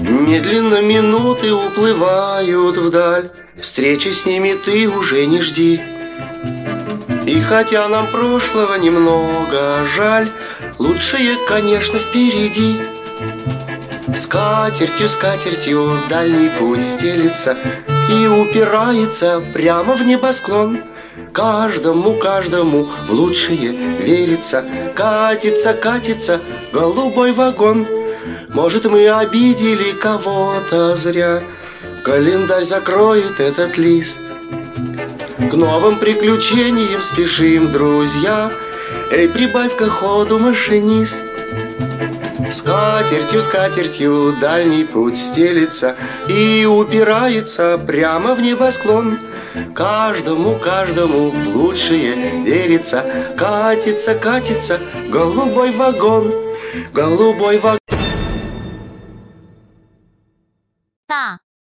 Медленно минуты уплывают вдаль. Встречи с ними ты уже не жди. И хотя нам прошлого немного жаль Лучшее, конечно, впереди. Скатертью, скатертью дальний путь стелится И упирается прямо в небосклон Каждому, каждому в лучшее верится. Катится, катится голубой вагон. Может, мы обидели кого-то зря. Календарь закроет этот лист. К новым приключениям спешим, друзья. Эй, прибавь-ка ходу, машинист. Скатертью, скатертью дальний путь стелится И упирается прямо в небосклон Каждому, каждому в лучшее верится. Катится, катится голубой вагон Голубой вагон. 大